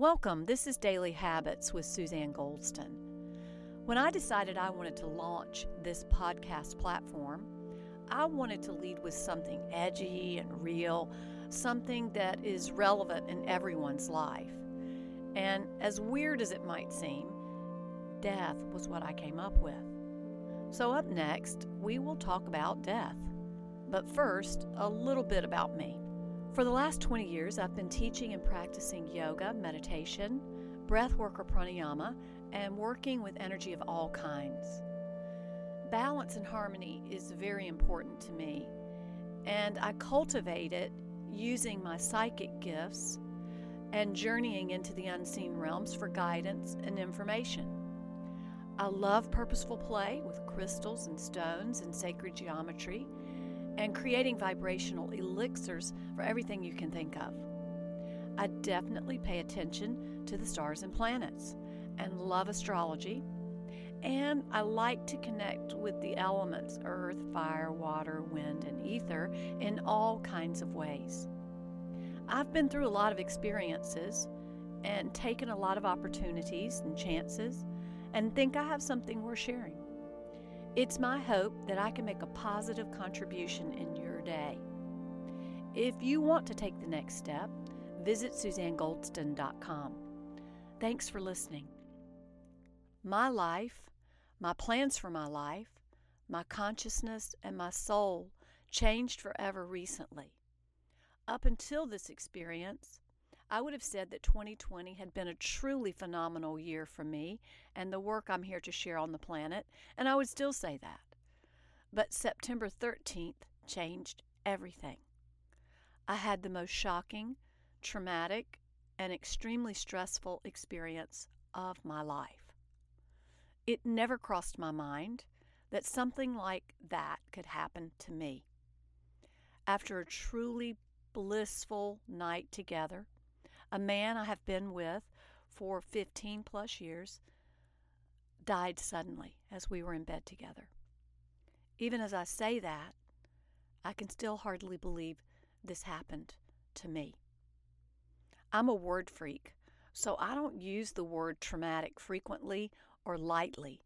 Welcome. This is Daily Habits with Suzanne Goldston. When I decided I wanted to launch this podcast platform, I wanted to lead with something edgy and real, something that is relevant in everyone's life. And as weird as it might seem, death was what I came up with. So, up next, we will talk about death. But first, a little bit about me. For the last 20 years, I've been teaching and practicing yoga, meditation, breath work or pranayama, and working with energy of all kinds. Balance and harmony is very important to me, and I cultivate it using my psychic gifts and journeying into the unseen realms for guidance and information. I love purposeful play with crystals and stones and sacred geometry and creating vibrational elixirs for everything you can think of. I definitely pay attention to the stars and planets and love astrology. And I like to connect with the elements earth, fire, water, wind, and ether in all kinds of ways. I've been through a lot of experiences and taken a lot of opportunities and chances and think I have something worth sharing. It's my hope that I can make a positive contribution in your day. If you want to take the next step, visit SuzanneGoldston.com. Thanks for listening. My life, my plans for my life, my consciousness, and my soul changed forever recently. Up until this experience, I would have said that 2020 had been a truly phenomenal year for me and the work I'm here to share on the planet, and I would still say that. But September 13th changed everything. I had the most shocking, traumatic, and extremely stressful experience of my life. It never crossed my mind that something like that could happen to me. After a truly blissful night together, a man I have been with for 15 plus years died suddenly as we were in bed together. Even as I say that, I can still hardly believe this happened to me. I'm a word freak, so I don't use the word traumatic frequently or lightly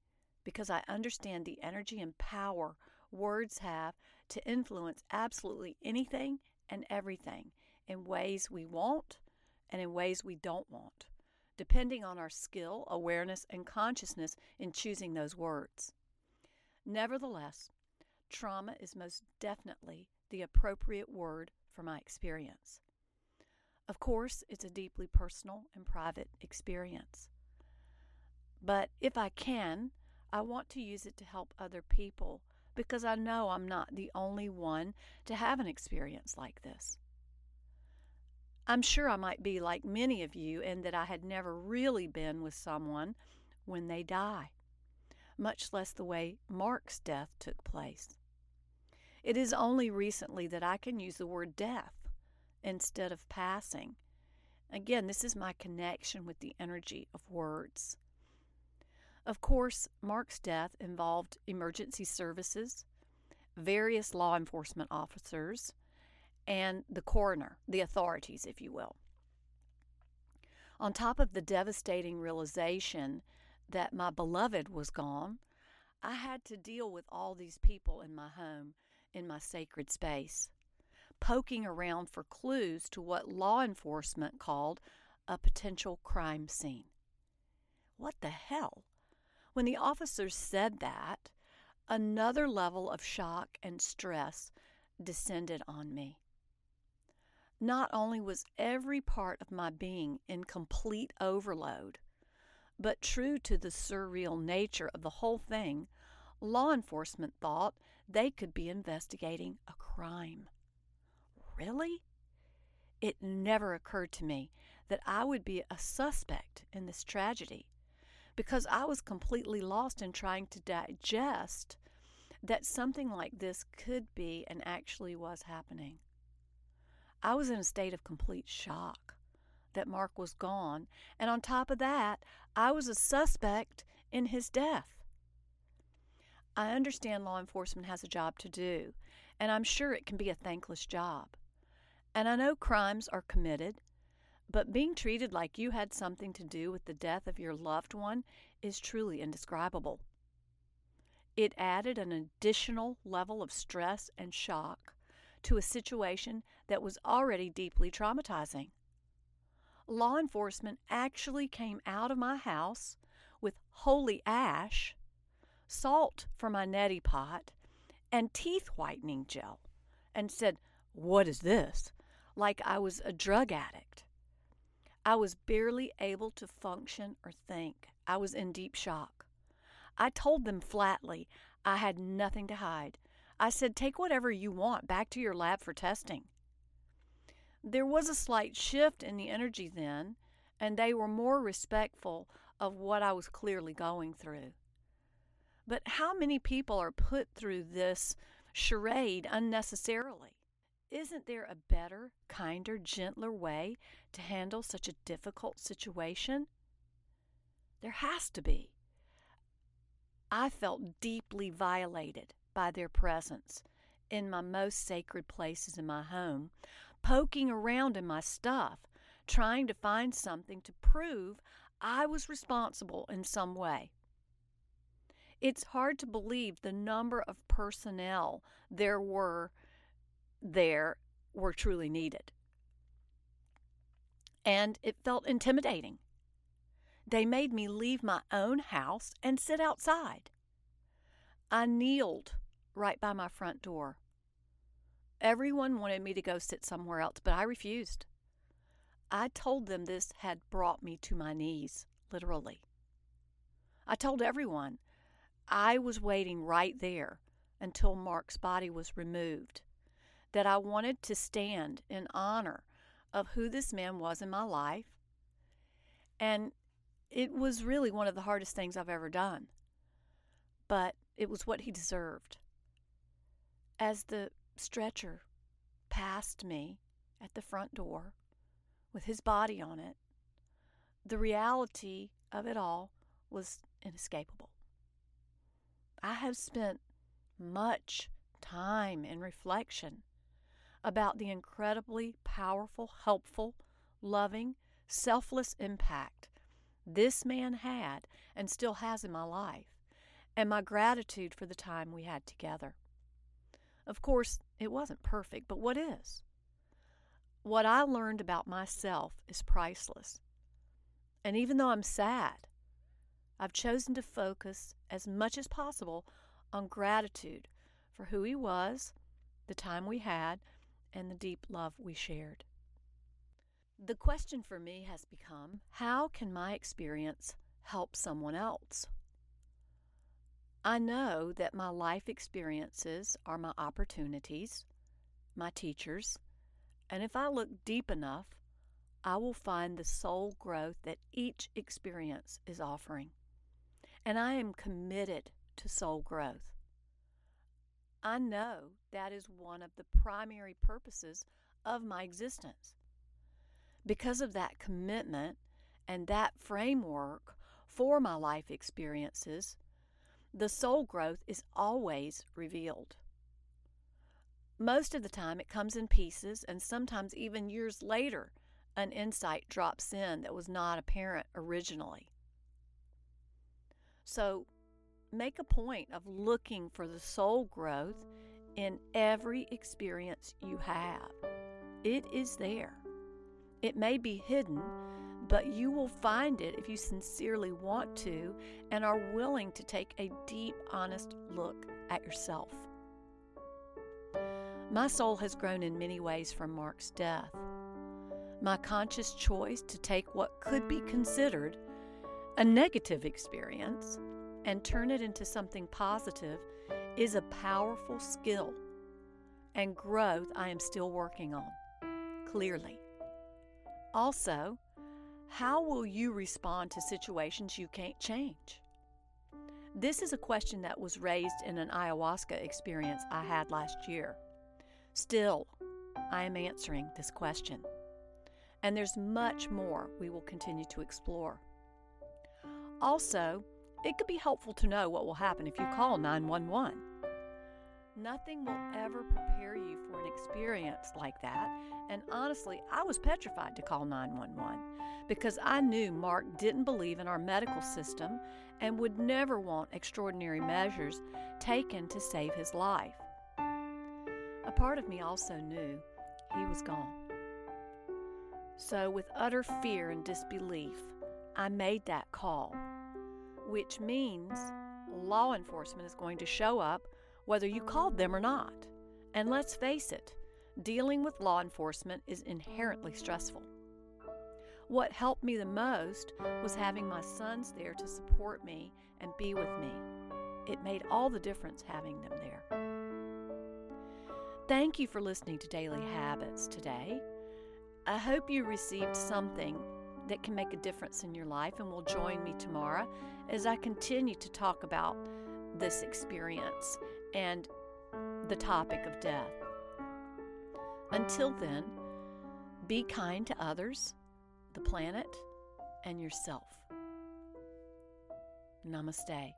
because I understand the energy and power words have to influence absolutely anything and everything in ways we want and in ways we don't want, depending on our skill, awareness, and consciousness in choosing those words. Nevertheless, trauma is most definitely the appropriate word for my experience. Of course, it's a deeply personal and private experience. But if I can, I want to use it to help other people because I know I'm not the only one to have an experience like this. I'm sure I might be like many of you in that I had never really been with someone when they die, much less the way Mark's death took place. It is only recently that I can use the word death instead of passing. Again, this is my connection with the energy of words. Of course, Mark's death involved emergency services, various law enforcement officers, and the coroner, the authorities, if you will. On top of the devastating realization that my beloved was gone, I had to deal with all these people in my home, in my sacred space, poking around for clues to what law enforcement called a potential crime scene. What the hell? When the officers said that, another level of shock and stress descended on me. Not only was every part of my being in complete overload, but true to the surreal nature of the whole thing, law enforcement thought they could be investigating a crime. Really? It never occurred to me that I would be a suspect in this tragedy because I was completely lost in trying to digest that something like this could be and actually was happening. I was in a state of complete shock that Mark was gone, and on top of that, I was a suspect in his death. I understand law enforcement has a job to do, and I'm sure it can be a thankless job. And I know crimes are committed, But being treated like you had something to do with the death of your loved one is truly indescribable. It added an additional level of stress and shock to a situation that was already deeply traumatizing. Law enforcement actually came out of my house with holy ash, salt for my neti pot, and teeth whitening gel and said, What is this? like I was a drug addict. I was barely able to function or think. I was in deep shock. I told them flatly I had nothing to hide. I said, Take whatever you want back to your lab for testing. There was a slight shift in the energy then, and they were more respectful of what I was clearly going through. But how many people are put through this charade unnecessarily? Isn't there a better, kinder, gentler way to handle such a difficult situation? There has to be. I felt deeply violated by their presence in my most sacred places in my home, poking around in my stuff, trying to find something to prove I was responsible in some way. It's hard to believe the number of personnel there were there were truly needed. And it felt intimidating. They made me leave my own house and sit outside. I kneeled right by my front door. Everyone wanted me to go sit somewhere else, but I refused. I told them this had brought me to my knees, literally. I told everyone I was waiting right there until Mark's body was removed, that I wanted to stand in honor of who this man was in my life. And it was really one of the hardest things I've ever done. But it was what he deserved. As the stretcher passed me at the front door with his body on it, the reality of it all was inescapable. I have spent much time in reflection about the incredibly powerful, helpful, loving, selfless impact this man had and still has in my life and my gratitude for the time we had together. Of course, it wasn't perfect, but what is? What I learned about myself is priceless. And even though I'm sad, I've chosen to focus as much as possible on gratitude for who he was, the time we had, and the deep love we shared. The question for me has become how can my experience help someone else? I know that my life experiences are my opportunities, my teachers, and if I look deep enough, I will find the soul growth that each experience is offering. And I am committed to soul growth. I know that is one of the primary purposes of my existence. Because of that commitment and that framework for my life experiences, the soul growth is always revealed. Most of the time, it comes in pieces, and sometimes even years later, an insight drops in that was not apparent originally. So, make a point of looking for the soul growth in every experience you have. It is there. It may be hidden, but you will find it if you sincerely want to and are willing to take a deep, honest look at yourself. My soul has grown in many ways from Mark's death. My conscious choice to take what could be considered a negative experience and turn it into something positive is a powerful skill and growth I am still working on, clearly. Also, how will you respond to situations you can't change? This is a question that was raised in an ayahuasca experience I had last year. Still, I am answering this question. And there's much more we will continue to explore. Also, it could be helpful to know what will happen if you call 911. Nothing will ever prepare you for an experience like that. And honestly, I was petrified to call 911 because I knew Mark didn't believe in our medical system and would never want extraordinary measures taken to save his life. A part of me also knew he was gone. So, with utter fear and disbelief, I made that call, which means law enforcement is going to show up whether you called them or not. And let's face it, dealing with law enforcement is inherently stressful. What helped me the most was having my sons there to support me and be with me. It made all the difference having them there. Thank you for listening to Daily Habits today. I hope you received something that can make a difference in your life and will join me tomorrow as I continue to talk about this experience and the topic of death. Until then, be kind to others, the planet, and yourself. Namaste.